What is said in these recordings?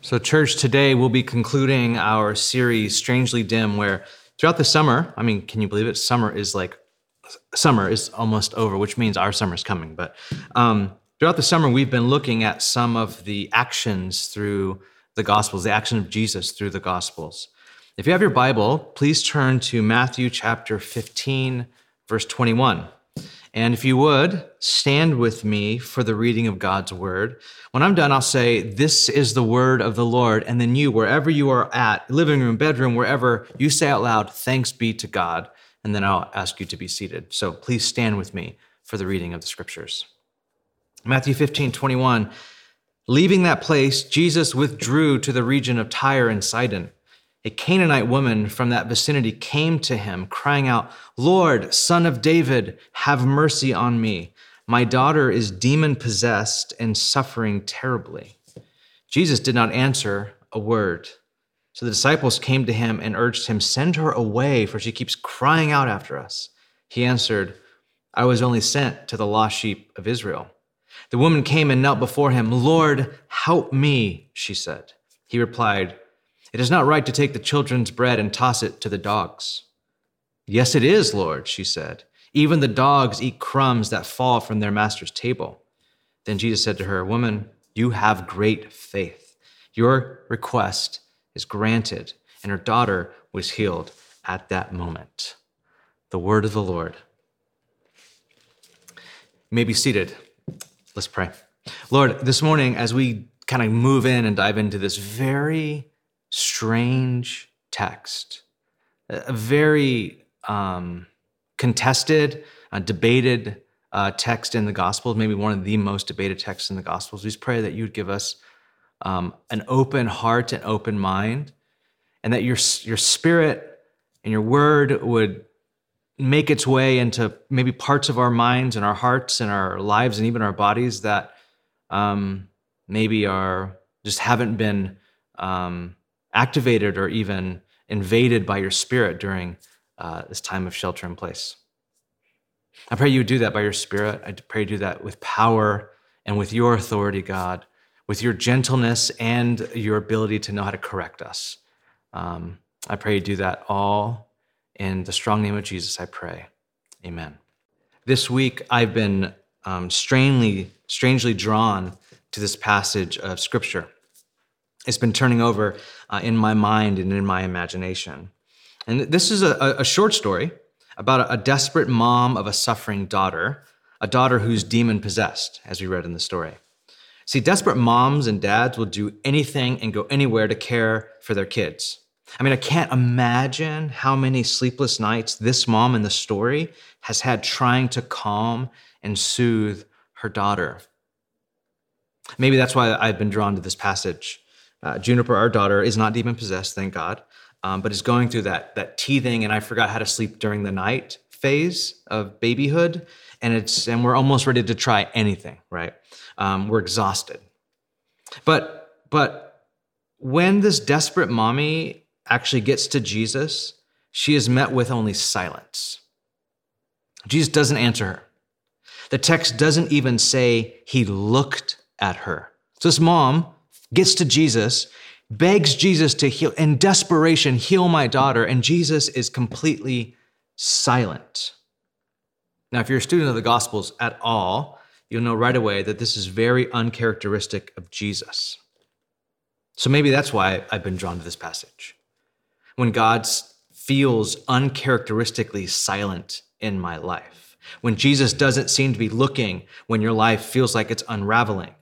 So, church, today we'll be concluding our series, Strangely Dim, where throughout the summer, I mean, can you believe it? Summer is like, summer is almost over, which means our summer's coming. But um, throughout the summer, we've been looking at some of the actions through the Gospels, the action of Jesus through the Gospels. If you have your Bible, please turn to Matthew chapter 15, verse 21. And if you would, stand with me for the reading of God's word. When I'm done, I'll say, This is the word of the Lord. And then you, wherever you are at, living room, bedroom, wherever, you say out loud, Thanks be to God. And then I'll ask you to be seated. So please stand with me for the reading of the scriptures. Matthew 15, 21. Leaving that place, Jesus withdrew to the region of Tyre and Sidon a Canaanite woman from that vicinity came to him, crying out, Lord, son of David, have mercy on me. My daughter is demon possessed and suffering terribly. Jesus did not answer a word. So the disciples came to him and urged him, Send her away, for she keeps crying out after us. He answered, I was only sent to the lost sheep of Israel. The woman came and knelt before him. Lord, help me, she said. He replied, it is not right to take the children's bread and toss it to the dogs. Yes, it is, Lord, she said. Even the dogs eat crumbs that fall from their master's table. Then Jesus said to her, Woman, you have great faith. Your request is granted. And her daughter was healed at that moment. The word of the Lord. You may be seated. Let's pray. Lord, this morning, as we kind of move in and dive into this very strange text, a very um, contested, uh, debated uh, text in the Gospels, maybe one of the most debated texts in the Gospels. We just pray that you would give us um, an open heart and open mind, and that your, your spirit and your word would make its way into maybe parts of our minds and our hearts and our lives and even our bodies that um, maybe are just haven't been um, activated or even invaded by your spirit during uh, this time of shelter in place. I pray you do that by your spirit. I pray you do that with power and with your authority, God, with your gentleness and your ability to know how to correct us. Um, I pray you do that all in the strong name of Jesus, I pray. Amen. This week, I've been um, strangely, strangely drawn to this passage of Scripture it's been turning over uh, in my mind and in my imagination. And this is a, a short story about a, a desperate mom of a suffering daughter, a daughter who's demon possessed, as we read in the story. See, desperate moms and dads will do anything and go anywhere to care for their kids. I mean, I can't imagine how many sleepless nights this mom in the story has had trying to calm and soothe her daughter. Maybe that's why I've been drawn to this passage. Uh, Juniper, our daughter, is not demon possessed, thank God, um, but is going through that that teething and I forgot how to sleep during the night phase of babyhood, and it's and we're almost ready to try anything. Right? Um, we're exhausted, but but when this desperate mommy actually gets to Jesus, she is met with only silence. Jesus doesn't answer her. The text doesn't even say he looked at her. So this mom gets to Jesus, begs Jesus to heal, in desperation, heal my daughter, and Jesus is completely silent. Now, if you're a student of the Gospels at all, you'll know right away that this is very uncharacteristic of Jesus. So maybe that's why I've been drawn to this passage. When God feels uncharacteristically silent in my life, when Jesus doesn't seem to be looking when your life feels like it's unraveling,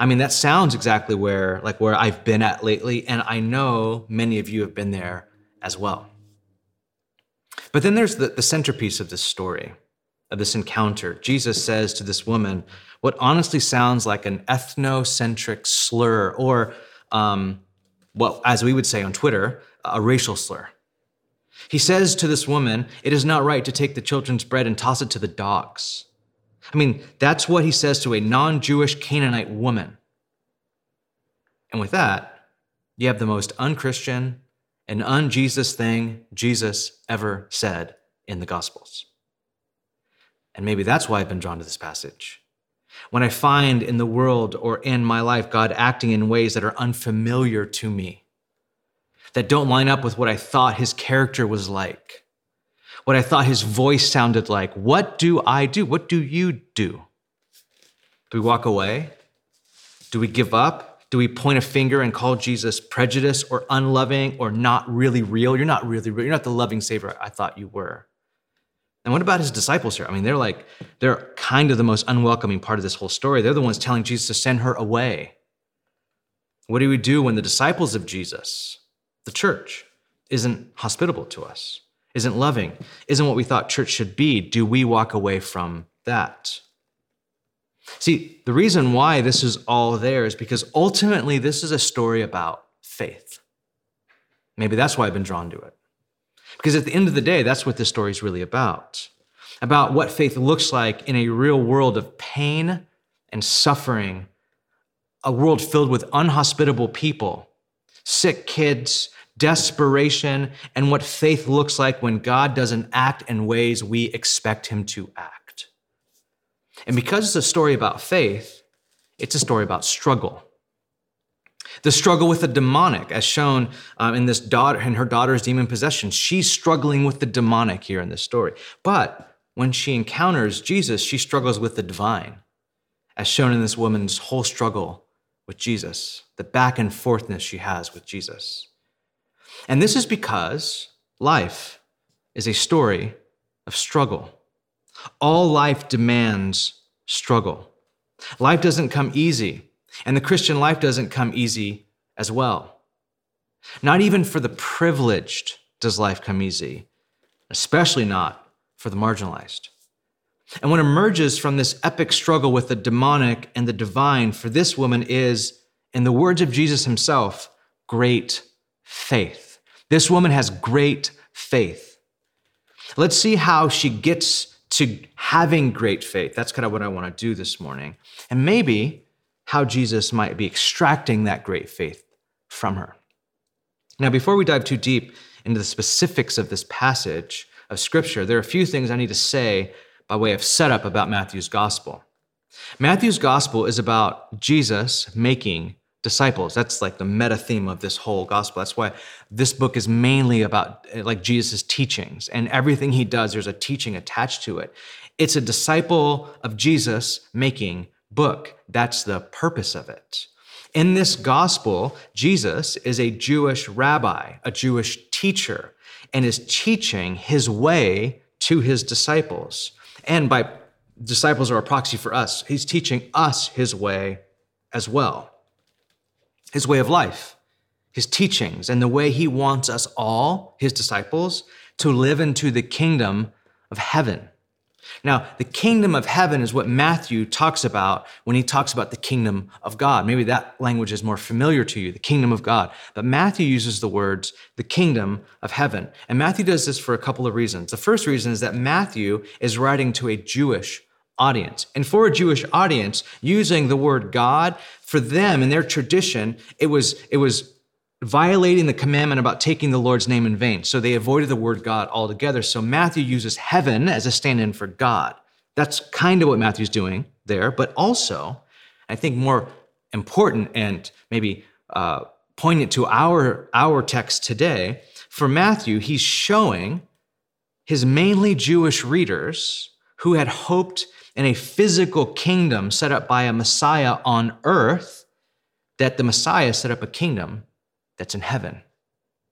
I mean, that sounds exactly where like where I've been at lately, and I know many of you have been there as well. But then there's the, the centerpiece of this story, of this encounter. Jesus says to this woman what honestly sounds like an ethnocentric slur, or um, well, as we would say on Twitter, a racial slur. He says to this woman, It is not right to take the children's bread and toss it to the dogs. I mean, that's what he says to a non Jewish Canaanite woman. And with that, you have the most unchristian and un-Jesus thing Jesus ever said in the Gospels. And maybe that's why I've been drawn to this passage. when I find in the world or in my life God acting in ways that are unfamiliar to me, that don't line up with what I thought his character was like, what I thought his voice sounded like, what do I do? What do you do? Do we walk away? Do we give up? Do we point a finger and call Jesus prejudiced or unloving or not really real? You're not really real. You're not the loving Savior I thought you were. And what about his disciples here? I mean, they're like, they're kind of the most unwelcoming part of this whole story. They're the ones telling Jesus to send her away. What do we do when the disciples of Jesus, the church, isn't hospitable to us, isn't loving, isn't what we thought church should be? Do we walk away from that? See, the reason why this is all there is because ultimately this is a story about faith. Maybe that's why I've been drawn to it. Because at the end of the day, that's what this story is really about about what faith looks like in a real world of pain and suffering, a world filled with unhospitable people, sick kids, desperation, and what faith looks like when God doesn't act in ways we expect him to act. And because it's a story about faith, it's a story about struggle. The struggle with the demonic, as shown um, in this daughter and her daughter's demon possession. She's struggling with the demonic here in this story. But when she encounters Jesus, she struggles with the divine, as shown in this woman's whole struggle with Jesus, the back and forthness she has with Jesus. And this is because life is a story of struggle. All life demands struggle. Life doesn't come easy. And the Christian life doesn't come easy as well. Not even for the privileged does life come easy, especially not for the marginalized. And what emerges from this epic struggle with the demonic and the divine for this woman is, in the words of Jesus himself, great faith. This woman has great faith. Let's see how she gets to having great faith. That's kind of what I want to do this morning. And maybe how Jesus might be extracting that great faith from her. Now, before we dive too deep into the specifics of this passage of Scripture, there are a few things I need to say by way of setup about Matthew's gospel. Matthew's gospel is about Jesus making disciples. That's like the meta theme of this whole gospel. That's why this book is mainly about eh, like Jesus' teachings and everything he does, there's a teaching attached to it. It's a disciple of Jesus making book. That's the purpose of it. In this gospel, Jesus is a Jewish rabbi, a Jewish teacher, and is teaching his way to his disciples. And by disciples are a proxy for us, he's teaching us his way as well. His way of life, his teachings, and the way he wants us all, his disciples, to live into the kingdom of heaven. Now, the kingdom of heaven is what Matthew talks about when he talks about the kingdom of God. Maybe that language is more familiar to you, the kingdom of God. But Matthew uses the words, the kingdom of heaven. And Matthew does this for a couple of reasons. The first reason is that Matthew is writing to a Jewish audience. And for a Jewish audience, using the word God, for them in their tradition, it was, it was violating the commandment about taking the Lord's name in vain. So they avoided the word God altogether. So Matthew uses heaven as a stand in for God. That's kind of what Matthew's doing there. But also, I think more important and maybe uh, poignant to our, our text today, for Matthew, he's showing his mainly Jewish readers who had hoped in a physical kingdom set up by a Messiah on earth, that the Messiah set up a kingdom that's in heaven.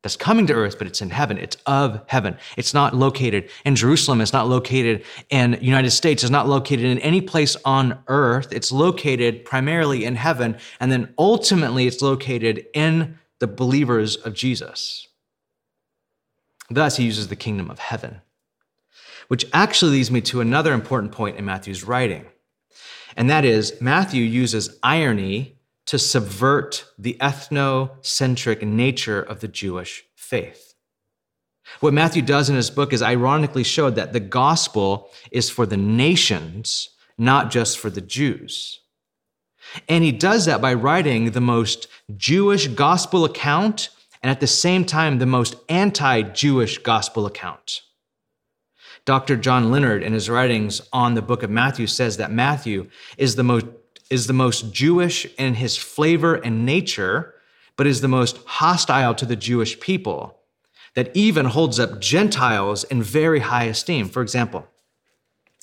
That's coming to earth, but it's in heaven. It's of heaven. It's not located in Jerusalem. It's not located in United States. It's not located in any place on earth. It's located primarily in heaven. And then ultimately, it's located in the believers of Jesus. Thus, he uses the kingdom of heaven, which actually leads me to another important point in Matthew's writing. And that is, Matthew uses irony to subvert the ethnocentric nature of the Jewish faith. What Matthew does in his book is ironically show that the gospel is for the nations, not just for the Jews. And he does that by writing the most Jewish gospel account and at the same time the most anti Jewish gospel account. Dr. John Leonard, in his writings on the book of Matthew, says that Matthew is the most, is the most Jewish in his flavor and nature, but is the most hostile to the Jewish people, that even holds up Gentiles in very high esteem. For example,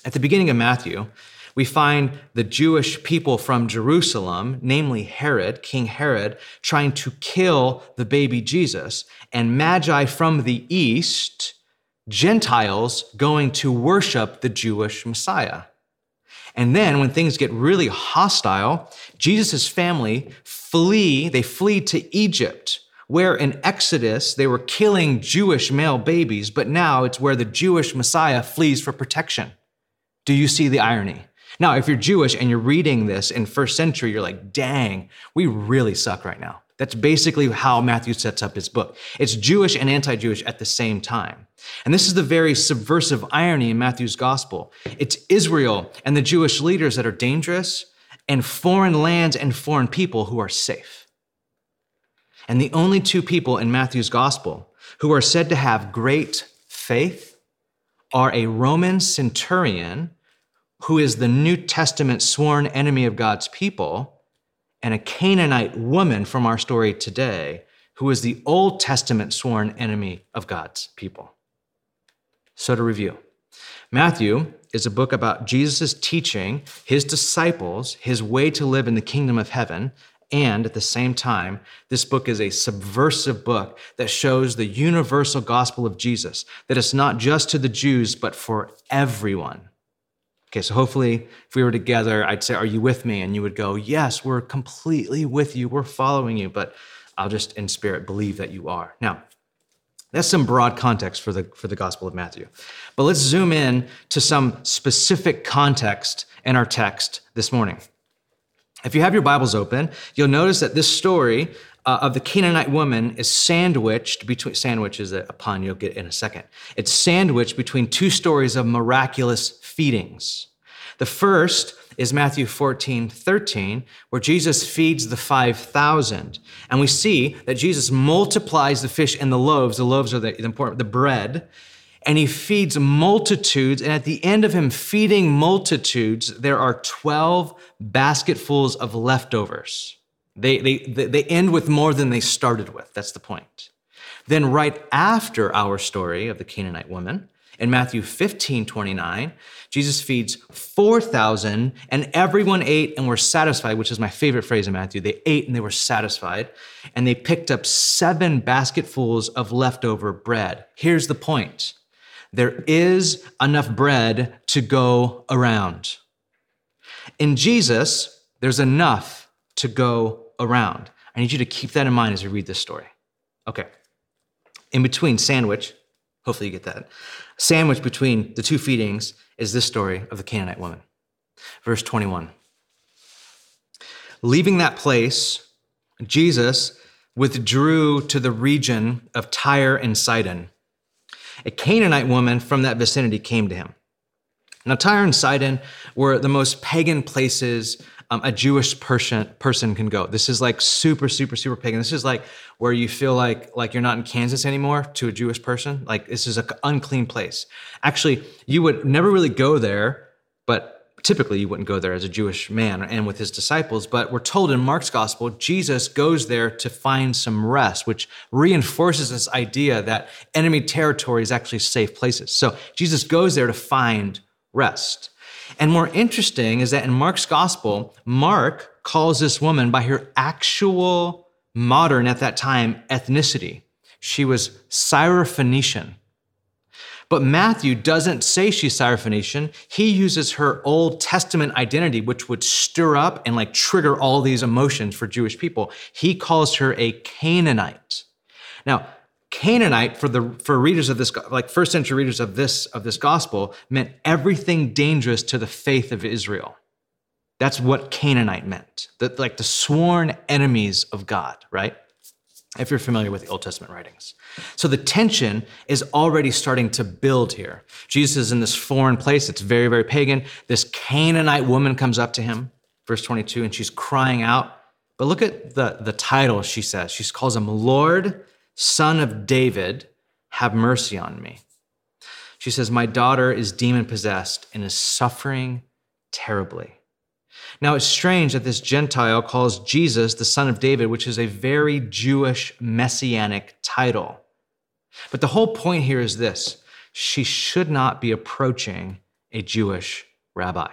at the beginning of Matthew, we find the Jewish people from Jerusalem, namely Herod, King Herod, trying to kill the baby Jesus, and Magi from the east, Gentiles, going to worship the Jewish Messiah. And then when things get really hostile, Jesus' family flee, they flee to Egypt, where in Exodus they were killing Jewish male babies, but now it's where the Jewish Messiah flees for protection. Do you see the irony? Now, if you're Jewish and you're reading this in first century, you're like, dang, we really suck right now. That's basically how Matthew sets up his book. It's Jewish and anti Jewish at the same time. And this is the very subversive irony in Matthew's gospel. It's Israel and the Jewish leaders that are dangerous, and foreign lands and foreign people who are safe. And the only two people in Matthew's gospel who are said to have great faith are a Roman centurion who is the New Testament sworn enemy of God's people, and a Canaanite woman from our story today who is the Old Testament sworn enemy of God's people. So, to review, Matthew is a book about Jesus' teaching his disciples his way to live in the kingdom of heaven. And at the same time, this book is a subversive book that shows the universal gospel of Jesus, that it's not just to the Jews, but for everyone. Okay, so hopefully, if we were together, I'd say, Are you with me? And you would go, Yes, we're completely with you. We're following you. But I'll just in spirit believe that you are. Now, that's some broad context for the, for the Gospel of Matthew. But let's zoom in to some specific context in our text this morning. If you have your Bibles open, you'll notice that this story uh, of the Canaanite woman is sandwiched between, sandwich is a pun you'll get in a second. It's sandwiched between two stories of miraculous feedings. The first is Matthew 14, 13, where Jesus feeds the 5,000. And we see that Jesus multiplies the fish and the loaves. The loaves are the, the important, the bread. And he feeds multitudes. And at the end of him feeding multitudes, there are 12 basketfuls of leftovers. They, they, they end with more than they started with. That's the point. Then, right after our story of the Canaanite woman, in Matthew 15, 29, Jesus feeds 4,000 and everyone ate and were satisfied, which is my favorite phrase in Matthew. They ate and they were satisfied, and they picked up seven basketfuls of leftover bread. Here's the point there is enough bread to go around. In Jesus, there's enough to go around. I need you to keep that in mind as you read this story. Okay. In between sandwich, hopefully you get that. Sandwich between the two feedings is this story of the Canaanite woman. Verse 21. Leaving that place, Jesus withdrew to the region of Tyre and Sidon. A Canaanite woman from that vicinity came to him. Now, Tyre and Sidon were the most pagan places um, a Jewish person person can go. This is like super, super, super pagan. This is like where you feel like like you're not in Kansas anymore to a Jewish person. Like this is an unclean place. Actually, you would never really go there, but typically you wouldn't go there as a Jewish man and with his disciples. But we're told in Mark's gospel, Jesus goes there to find some rest, which reinforces this idea that enemy territory is actually safe places. So Jesus goes there to find rest. And more interesting is that in Mark's gospel, Mark calls this woman by her actual modern at that time ethnicity. She was Syrophoenician. But Matthew doesn't say she's Syrophoenician. He uses her Old Testament identity, which would stir up and like trigger all these emotions for Jewish people. He calls her a Canaanite. Now, Canaanite for the for readers of this like first century readers of this of this gospel meant everything dangerous to the faith of Israel. That's what Canaanite meant. That like the sworn enemies of God, right? If you're familiar with the Old Testament writings. So the tension is already starting to build here. Jesus is in this foreign place, it's very, very pagan. This Canaanite woman comes up to him, verse 22, and she's crying out. But look at the, the title she says. She calls him Lord, son of David, have mercy on me. She says, My daughter is demon possessed and is suffering terribly. Now, it's strange that this Gentile calls Jesus the son of David, which is a very Jewish messianic title. But the whole point here is this she should not be approaching a Jewish rabbi.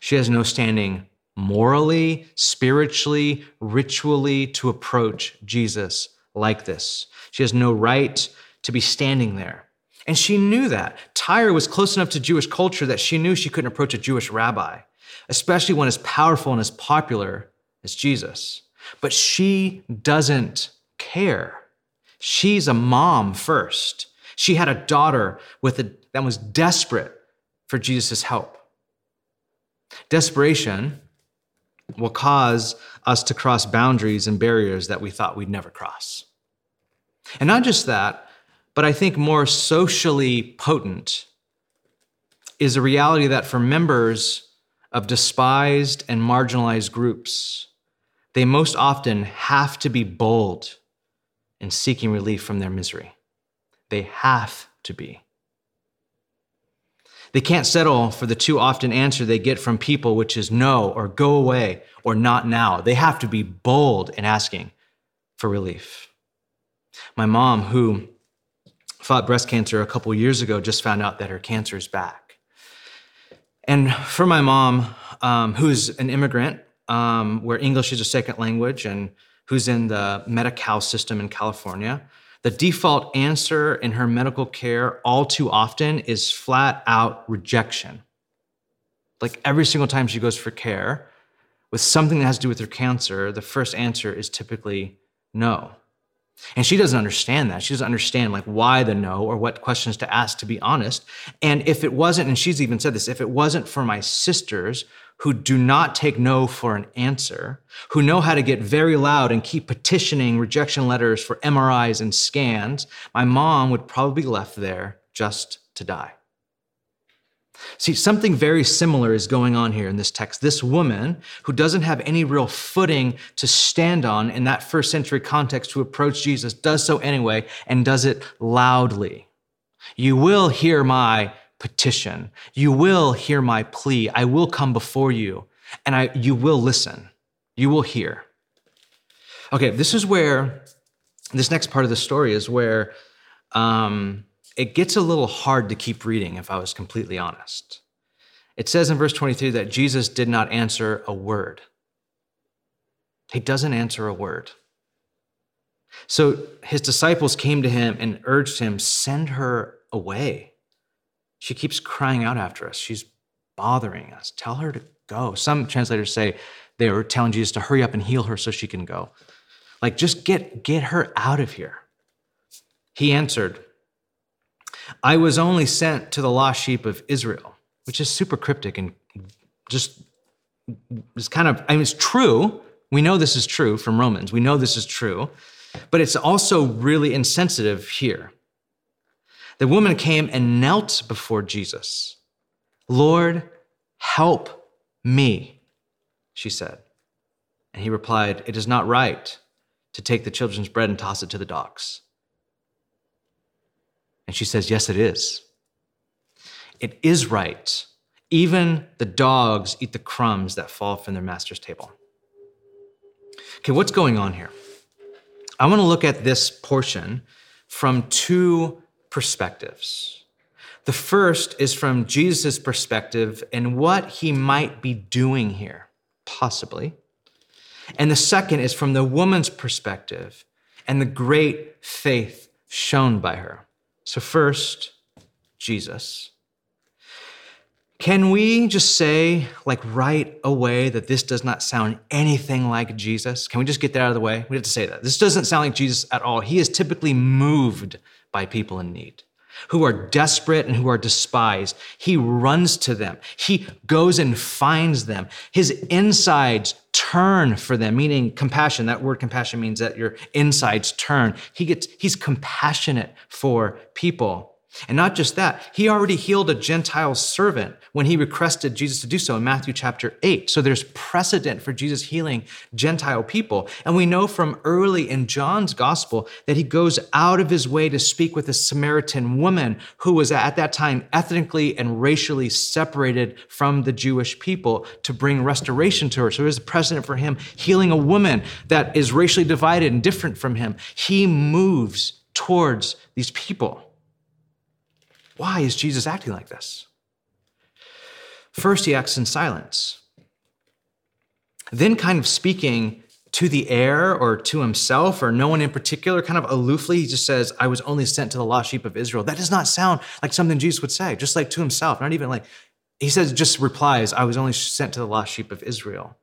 She has no standing morally, spiritually, ritually to approach Jesus like this. She has no right to be standing there. And she knew that. Tyre was close enough to Jewish culture that she knew she couldn't approach a Jewish rabbi, especially one as powerful and as popular as Jesus. But she doesn't care. She's a mom first. She had a daughter with a, that was desperate for Jesus' help. Desperation will cause us to cross boundaries and barriers that we thought we'd never cross. And not just that, but I think more socially potent is the reality that for members of despised and marginalized groups, they most often have to be bold in seeking relief from their misery. They have to be. They can't settle for the too often answer they get from people, which is no, or go away, or not now. They have to be bold in asking for relief. My mom, who fought breast cancer a couple years ago, just found out that her cancer is back. And for my mom, um, who's an immigrant, um, where English is a second language, and who's in the Medi-Cal system in California, the default answer in her medical care all too often is flat out rejection. Like every single time she goes for care with something that has to do with her cancer, the first answer is typically no. And she doesn't understand that. She doesn't understand like why the no or what questions to ask to be honest. And if it wasn't, and she's even said this, if it wasn't for my sisters who do not take no for an answer, who know how to get very loud and keep petitioning rejection letters for MRIs and scans, my mom would probably be left there just to die. See, something very similar is going on here in this text. This woman, who doesn't have any real footing to stand on in that first century context to approach Jesus, does so anyway and does it loudly. You will hear my petition. You will hear my plea. I will come before you and I, you will listen. You will hear. Okay, this is where this next part of the story is where um, it gets a little hard to keep reading, if I was completely honest. It says in verse 23 that Jesus did not answer a word. He doesn't answer a word. So his disciples came to him and urged him, Send her away. She keeps crying out after us. She's bothering us. Tell her to go. Some translators say they were telling Jesus to hurry up and heal her so she can go. Like, just get, get her out of here. He answered, I was only sent to the lost sheep of Israel, which is super cryptic and just it's kind of, I mean, it's true. We know this is true from Romans. We know this is true, but it's also really insensitive here. The woman came and knelt before Jesus. Lord, help me, she said. And he replied, It is not right to take the children's bread and toss it to the dogs. And she says, Yes, it is. It is right. Even the dogs eat the crumbs that fall from their master's table. Okay, what's going on here? I want to look at this portion from two perspectives. The first is from Jesus' perspective and what he might be doing here, possibly. And the second is from the woman's perspective and the great faith shown by her. So, first, Jesus. Can we just say, like right away, that this does not sound anything like Jesus? Can we just get that out of the way? We have to say that. This doesn't sound like Jesus at all. He is typically moved by people in need who are desperate and who are despised. He runs to them. He goes and finds them. His insides turn for them, meaning compassion. That word compassion means that your insides turn. He gets, he's compassionate for people. And not just that, he already healed a Gentile servant when he requested Jesus to do so in Matthew chapter 8. So there's precedent for Jesus healing Gentile people. And we know from early in John's gospel that he goes out of his way to speak with a Samaritan woman who was at that time ethnically and racially separated from the Jewish people to bring restoration to her. So there's a precedent for him healing a woman that is racially divided and different from him. He moves towards these people. Why is Jesus acting like this? First, he acts in silence. Then, kind of speaking to the air or to himself or no one in particular, kind of aloofly, he just says, I was only sent to the lost sheep of Israel. That does not sound like something Jesus would say, just like to himself, not even like, he says, just replies, I was only sent to the lost sheep of Israel.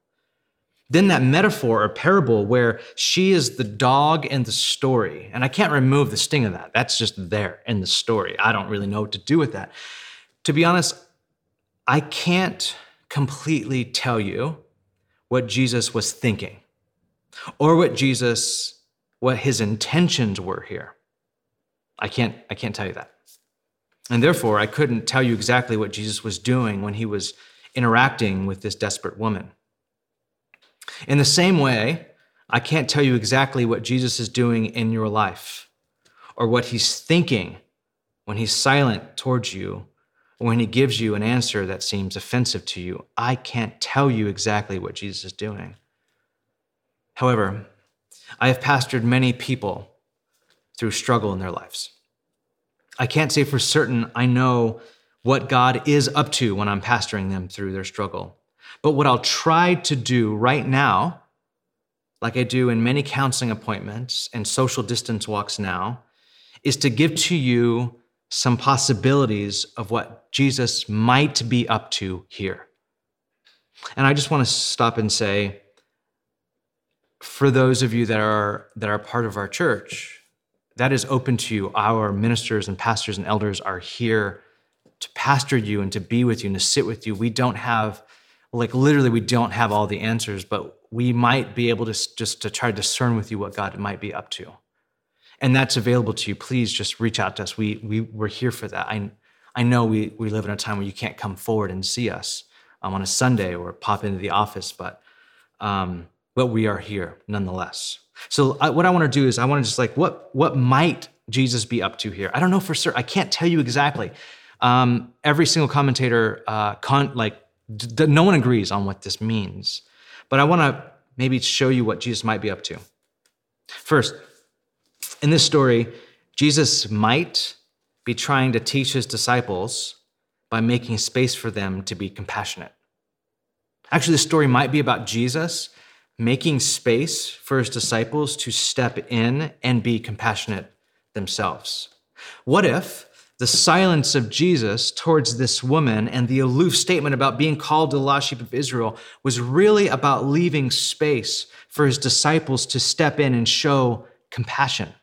Then that metaphor or parable where she is the dog in the story, and I can't remove the sting of that. That's just there in the story. I don't really know what to do with that. To be honest, I can't completely tell you what Jesus was thinking or what Jesus, what his intentions were here. I can't, I can't tell you that. And therefore, I couldn't tell you exactly what Jesus was doing when he was interacting with this desperate woman. In the same way, I can't tell you exactly what Jesus is doing in your life or what he's thinking when he's silent towards you or when he gives you an answer that seems offensive to you. I can't tell you exactly what Jesus is doing. However, I have pastored many people through struggle in their lives. I can't say for certain I know what God is up to when I'm pastoring them through their struggle. But what I'll try to do right now, like I do in many counseling appointments and social distance walks now, is to give to you some possibilities of what Jesus might be up to here. And I just want to stop and say, for those of you that are that are part of our church, that is open to you. Our ministers and pastors and elders are here to pastor you and to be with you and to sit with you. We don't have like literally we don't have all the answers but we might be able to just to try to discern with you what god might be up to. And that's available to you. Please just reach out to us. We, we we're here for that. I i know we we live in a time where you can't come forward and see us um, on a sunday or pop into the office but um but we are here nonetheless. So I, what i want to do is i want to just like what what might jesus be up to here? I don't know for sure i can't tell you exactly. Um, every single commentator uh, con- like no one agrees on what this means. But I want to maybe show you what Jesus might be up to. First, in this story, Jesus might be trying to teach his disciples by making space for them to be compassionate. Actually, the story might be about Jesus making space for his disciples to step in and be compassionate themselves. What if the silence of Jesus towards this woman and the aloof statement about being called the lost sheep of Israel was really about leaving space for his disciples to step in and show compassion.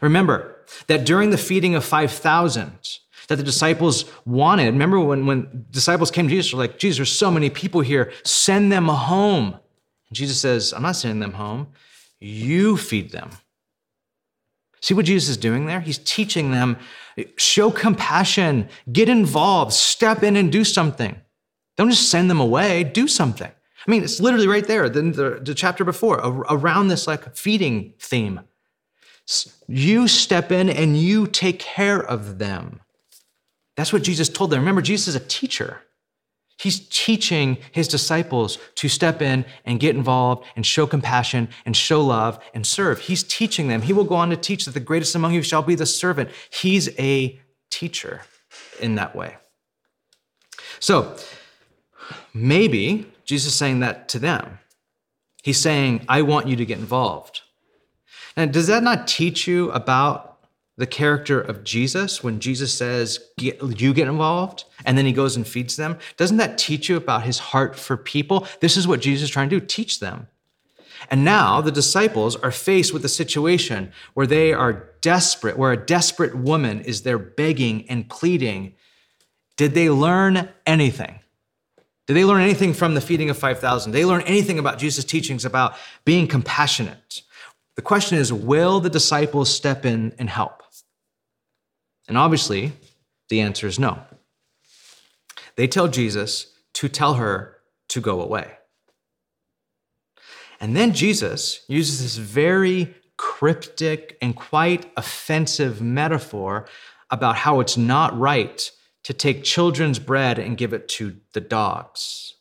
Remember that during the feeding of 5,000, that the disciples wanted. Remember when, when disciples came to Jesus, they're like, Jesus, there's so many people here, send them home. And Jesus says, I'm not sending them home. You feed them. See what Jesus is doing there? He's teaching them show compassion, get involved, step in and do something. Don't just send them away, do something. I mean, it's literally right there, the, the, the chapter before, around this like feeding theme. You step in and you take care of them. That's what Jesus told them. Remember, Jesus is a teacher. He's teaching his disciples to step in and get involved and show compassion and show love and serve. He's teaching them. He will go on to teach that the greatest among you shall be the servant. He's a teacher in that way. So maybe Jesus is saying that to them. He's saying, I want you to get involved. And does that not teach you about the character of Jesus when Jesus says, You get involved, and then he goes and feeds them? Doesn't that teach you about his heart for people? This is what Jesus is trying to do teach them. And now the disciples are faced with a situation where they are desperate, where a desperate woman is there begging and pleading. Did they learn anything? Did they learn anything from the feeding of 5,000? Did they learn anything about Jesus' teachings about being compassionate? The question is will the disciples step in and help? And obviously, the answer is no. They tell Jesus to tell her to go away. And then Jesus uses this very cryptic and quite offensive metaphor about how it's not right to take children's bread and give it to the dogs.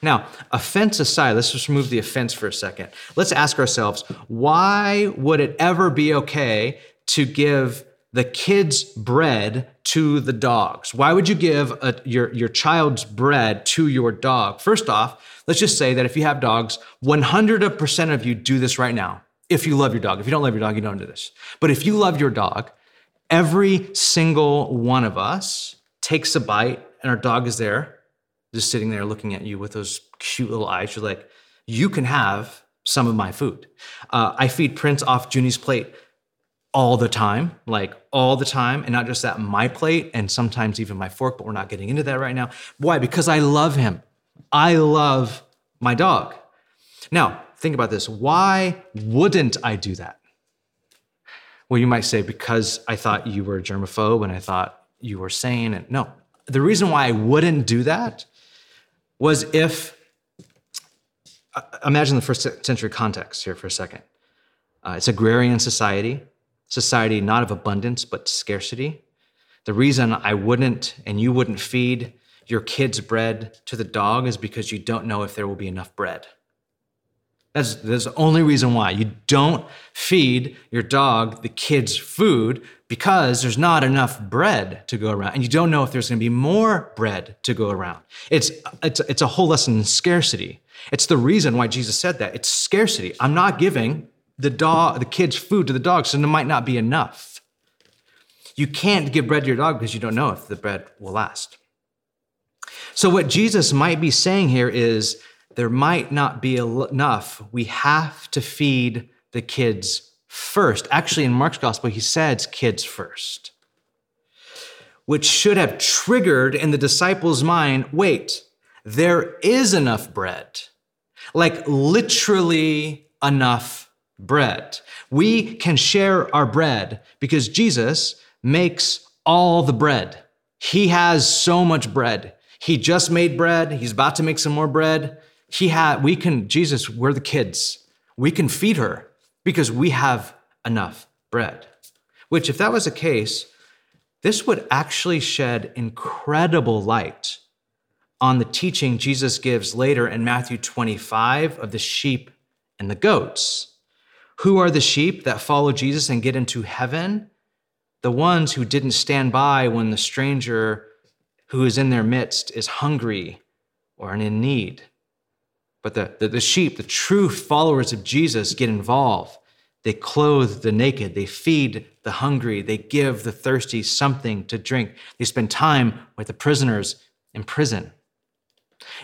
Now, offense aside, let's just remove the offense for a second. Let's ask ourselves why would it ever be okay to give the kids' bread to the dogs? Why would you give a, your, your child's bread to your dog? First off, let's just say that if you have dogs, 100% of you do this right now. If you love your dog. If you don't love your dog, you don't do this. But if you love your dog, every single one of us takes a bite and our dog is there, just sitting there looking at you with those cute little eyes. You're like, you can have some of my food. Uh, I feed Prince off Junie's plate all the time, like all the time, and not just that, my plate and sometimes even my fork, but we're not getting into that right now. Why? Because I love him. I love my dog. Now, think about this. Why wouldn't I do that? Well, you might say, because I thought you were a germaphobe and I thought you were sane. And no, the reason why I wouldn't do that was if, uh, imagine the first century context here for a second. Uh, it's agrarian society, society not of abundance, but scarcity. The reason I wouldn't and you wouldn't feed your kids bread to the dog is because you don't know if there will be enough bread. That's, that's the only reason why. You don't feed your dog the kids' food because there's not enough bread to go around. And you don't know if there's going to be more bread to go around. It's, it's, it's a whole lesson in scarcity. It's the reason why Jesus said that. It's scarcity. I'm not giving the dog, the kids' food to the dog, so it might not be enough. You can't give bread to your dog because you don't know if the bread will last. So, what Jesus might be saying here is there might not be enough. We have to feed the kids first. Actually, in Mark's gospel, he says kids first, which should have triggered in the disciples' mind wait, there is enough bread, like literally enough bread. We can share our bread because Jesus makes all the bread. He has so much bread. He just made bread. He's about to make some more bread he had we can jesus we're the kids we can feed her because we have enough bread which if that was the case this would actually shed incredible light on the teaching jesus gives later in matthew 25 of the sheep and the goats who are the sheep that follow jesus and get into heaven? The ones who didn't stand by when the stranger who is in their midst is hungry or in need. But the, the, the, sheep, the true followers of Jesus, get involved. They clothe the naked, they feed the hungry, they give the thirsty something to drink, they spend time with the prisoners in prison.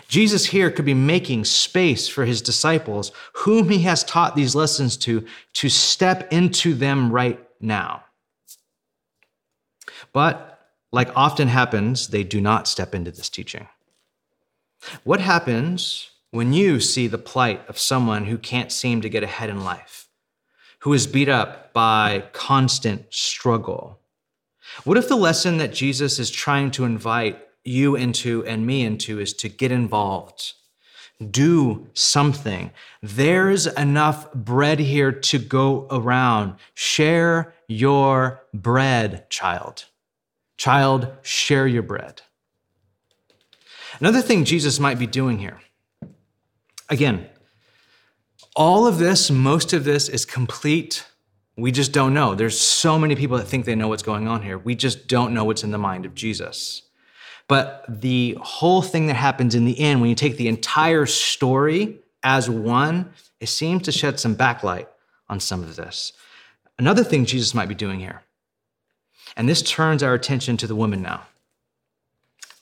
Jesus here could be making space for his disciples, whom he has taught these lessons to, to step into them right now. But, like often happens, they do not step into this teaching. What happens when you see the plight of someone who can't seem to get ahead in life, who is beat up by constant struggle? What if the lesson that Jesus is trying to invite you into and me into is to get involved? Do something. There's enough bread here to go around. Share your bread, child. Child, share your bread. Another thing Jesus might be doing here Again, all of this, most of this is complete. We just don't know. There's so many people that think they know what's going on here. We just don't know what's in the mind of Jesus. But the whole thing that happens in the end, when you take the entire story as one, it seems to shed some backlight on some of this. Another thing Jesus might be doing here, and this turns our attention to the woman now.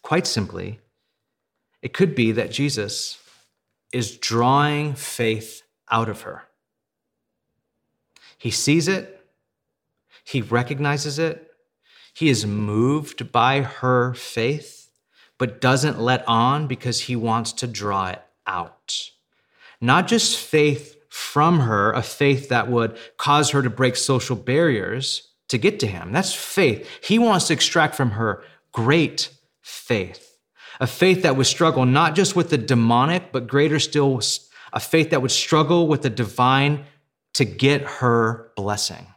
Quite simply, it could be that Jesus is drawing faith out of her. He sees it, he recognizes it, he is moved by her faith, but doesn't let on because he wants to draw it out. Not just faith from her, a faith that would cause her to break social barriers to get to him. That's faith. He wants to extract from her great faith, a faith that would struggle not just with the demonic, but greater still, a faith that would struggle with the divine to get her blessing.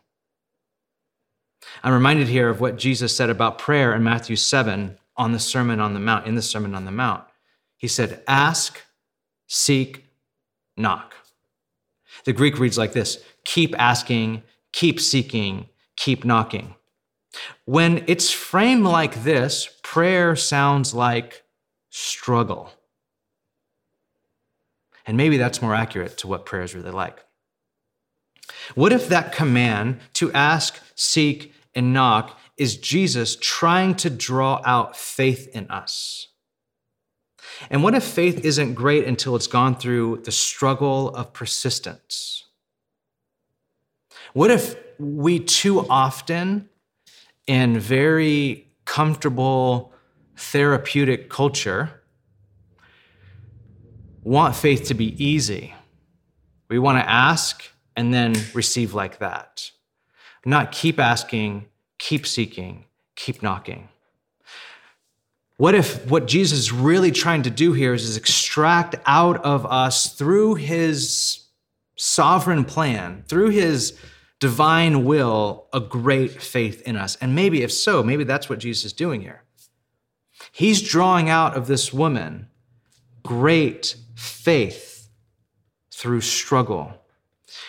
I'm reminded here of what Jesus said about prayer in Matthew 7 on the Sermon on the Mount, in the Sermon on the Mount. He said, Ask, seek, knock. The Greek reads like this keep asking, keep seeking, keep knocking. When it's framed like this, prayer sounds like struggle. And maybe that's more accurate to what prayer is really like. What if that command to ask, seek, and knock is Jesus trying to draw out faith in us? And what if faith isn't great until it's gone through the struggle of persistence? What if we too often, in very comfortable therapeutic culture, want faith to be easy? We want to ask and then receive like that. Not keep asking, keep seeking, keep knocking. What if what Jesus is really trying to do here is, is extract out of us through his sovereign plan, through his divine will, a great faith in us? And maybe, if so, maybe that's what Jesus is doing here. He's drawing out of this woman great faith through struggle.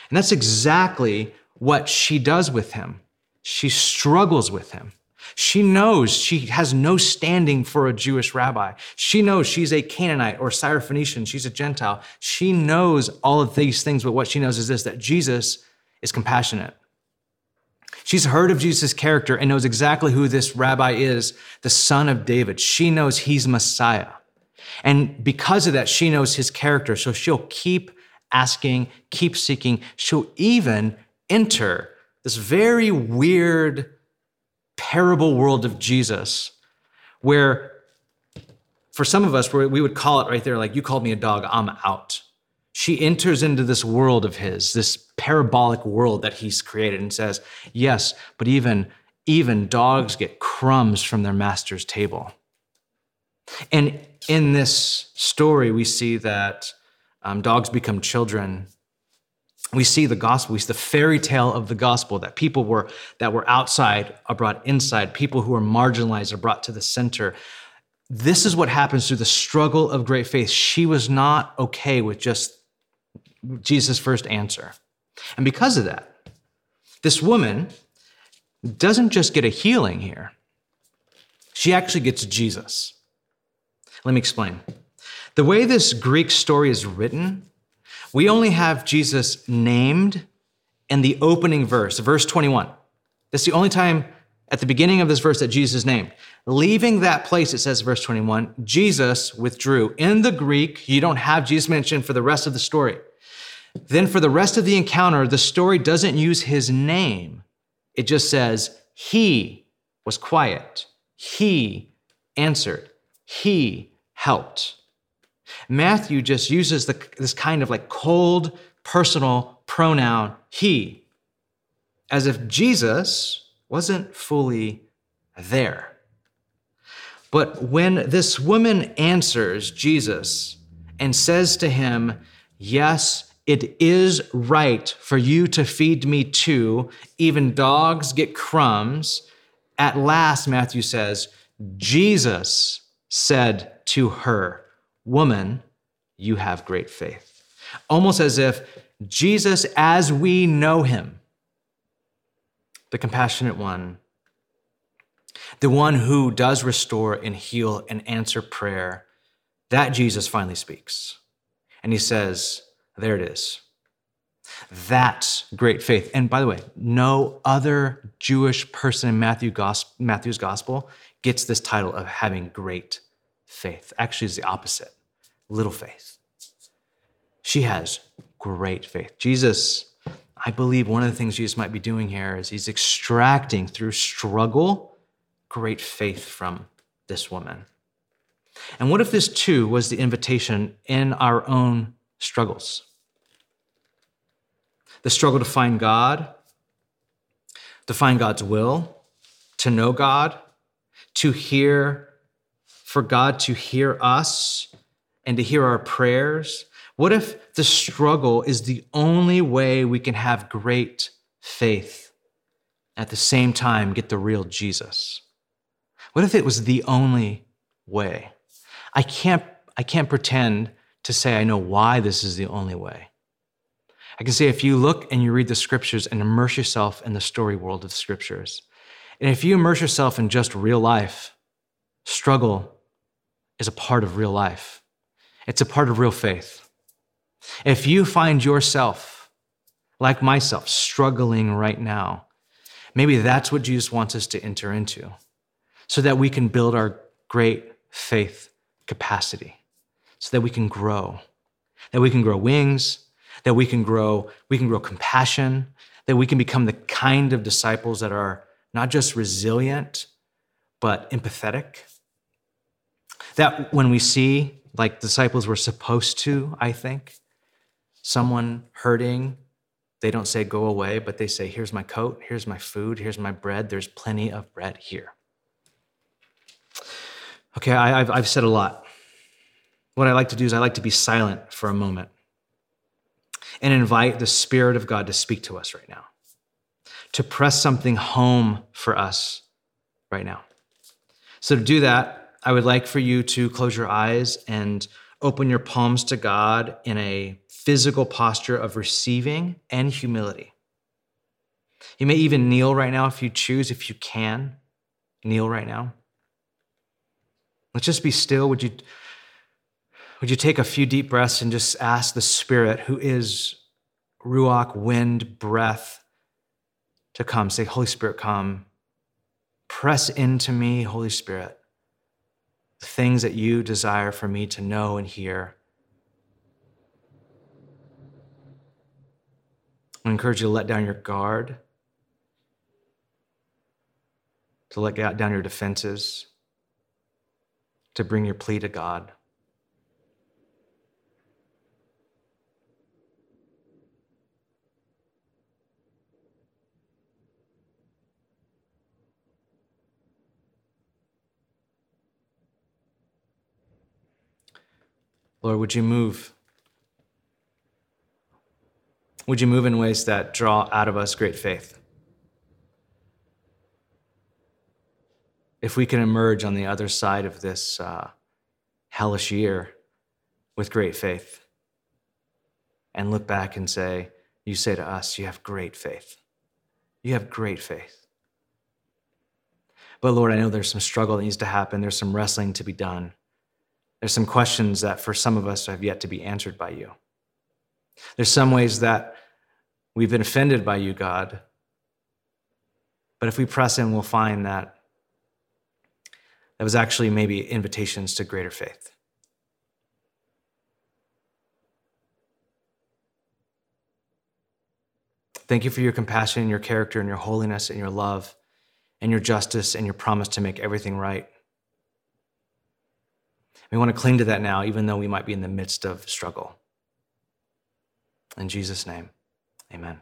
And that's exactly what she does with him. She struggles with him. She knows she has no standing for a Jewish rabbi. She knows she's a Canaanite or Syrophoenician. She's a Gentile. She knows all of these things, but what she knows is this that Jesus is compassionate. She's heard of Jesus' character and knows exactly who this rabbi is, the son of David. She knows he's Messiah. And because of that, she knows his character. So she'll keep asking, keep seeking. She'll even enter this very weird parable world of Jesus where for some of us, we would call it right there, like you called me a dog, I'm out. She enters into this world of his, this parabolic world that he's created and says, yes, but even, even dogs get crumbs from their master's table. And in this story, we see that um, dogs become children. We see the gospel, we see the fairy tale of the gospel that people were that were outside are brought inside, people who are marginalized are brought to the center. This is what happens through the struggle of great faith. She was not okay with just Jesus' first answer. And because of that, this woman doesn't just get a healing here, she actually gets Jesus. Let me explain. The way this Greek story is written, we only have Jesus named in the opening verse, verse 21. That's the only time at the beginning of this verse that Jesus is named. Leaving that place, it says, verse 21, Jesus withdrew. In the Greek, you don't have Jesus mentioned for the rest of the story. Then for the rest of the encounter, the story doesn't use his name. It just says, He was quiet. He answered. He helped. Matthew just uses the, this kind of like cold personal pronoun, he, as if Jesus wasn't fully there. But when this woman answers Jesus and says to him, Yes, it is right for you to feed me too, even dogs get crumbs. At last, Matthew says, Jesus said to her, Woman, you have great faith. Almost as if Jesus, as we know him, the compassionate one, the one who does restore and heal and answer prayer, that Jesus finally speaks. And he says, There it is. That's great faith. And by the way, no other Jewish person in Matthew Matthew's gospel gets this title of having great faith. Actually, it's the opposite little faith. She has great faith. Jesus, I believe one of the things Jesus might be doing here is he's extracting through struggle great faith from this woman. And what if this too was the invitation in our own struggles? The struggle to find God, to find God's will, to know God, to hear, for God to hear us and to hear our prayers? What if the struggle is the only way we can have great faith? At the same time, get the real Jesus? What if it was the only way? I can't, I can't pretend to say I know why this is the only way. I can say if you look and you read the scriptures and immerse yourself in the story world of the scriptures, and if you immerse yourself in just real life, struggle is a part of real life. It's a part of real faith. If you find yourself, like myself, struggling right now, maybe that's what Jesus wants us to enter into so that we can build our great faith capacity, so that we can grow, that we can grow wings, that we can grow, we can grow compassion, that we can become the kind of disciples that are not just resilient, but empathetic. That when we see, like disciples were supposed to, I think, someone hurting, they don't say, go away, but they say, here's my coat, here's my food, here's my bread, there's plenty of bread here. Okay, I, have I've said a lot. What I like to do is I like to be silent for a moment and invite the Spirit of God to speak to us right now, to press something home for us right now. So, to do that, I would like for you to close your eyes and open your palms to God in a physical posture of receiving and humility. You may even kneel right now if you choose, if you can. Kneel right now. Let's just be still. Would you, would you take a few deep breaths and just ask the Spirit, who is Ruach, wind, breath, to come? Say, Holy Spirit, come. Press into me, Holy Spirit, the things that you desire for me to know and hear. I encourage you to let down your guard, to let down your defenses to bring your plea to God. Lord, would you move? Would you move in ways that draw out of us great faith? if we can emerge on the other side of this uh, hellish year with great faith and look back and say, You say to us, you have great faith. You have great faith. But Lord, I know there's some struggle that needs to happen, there's some wrestling to be done. There's some questions that for some of us have yet to be answered by you. There's some ways that we've been offended by you, God. But if we press in, we'll find that that was actually maybe invitations to greater faith. Thank you for your compassion and your character and your holiness and your love and your justice and your promise to make everything right. We want to cling to that now, even though we might be in the midst of struggle. In Jesus' name, amen.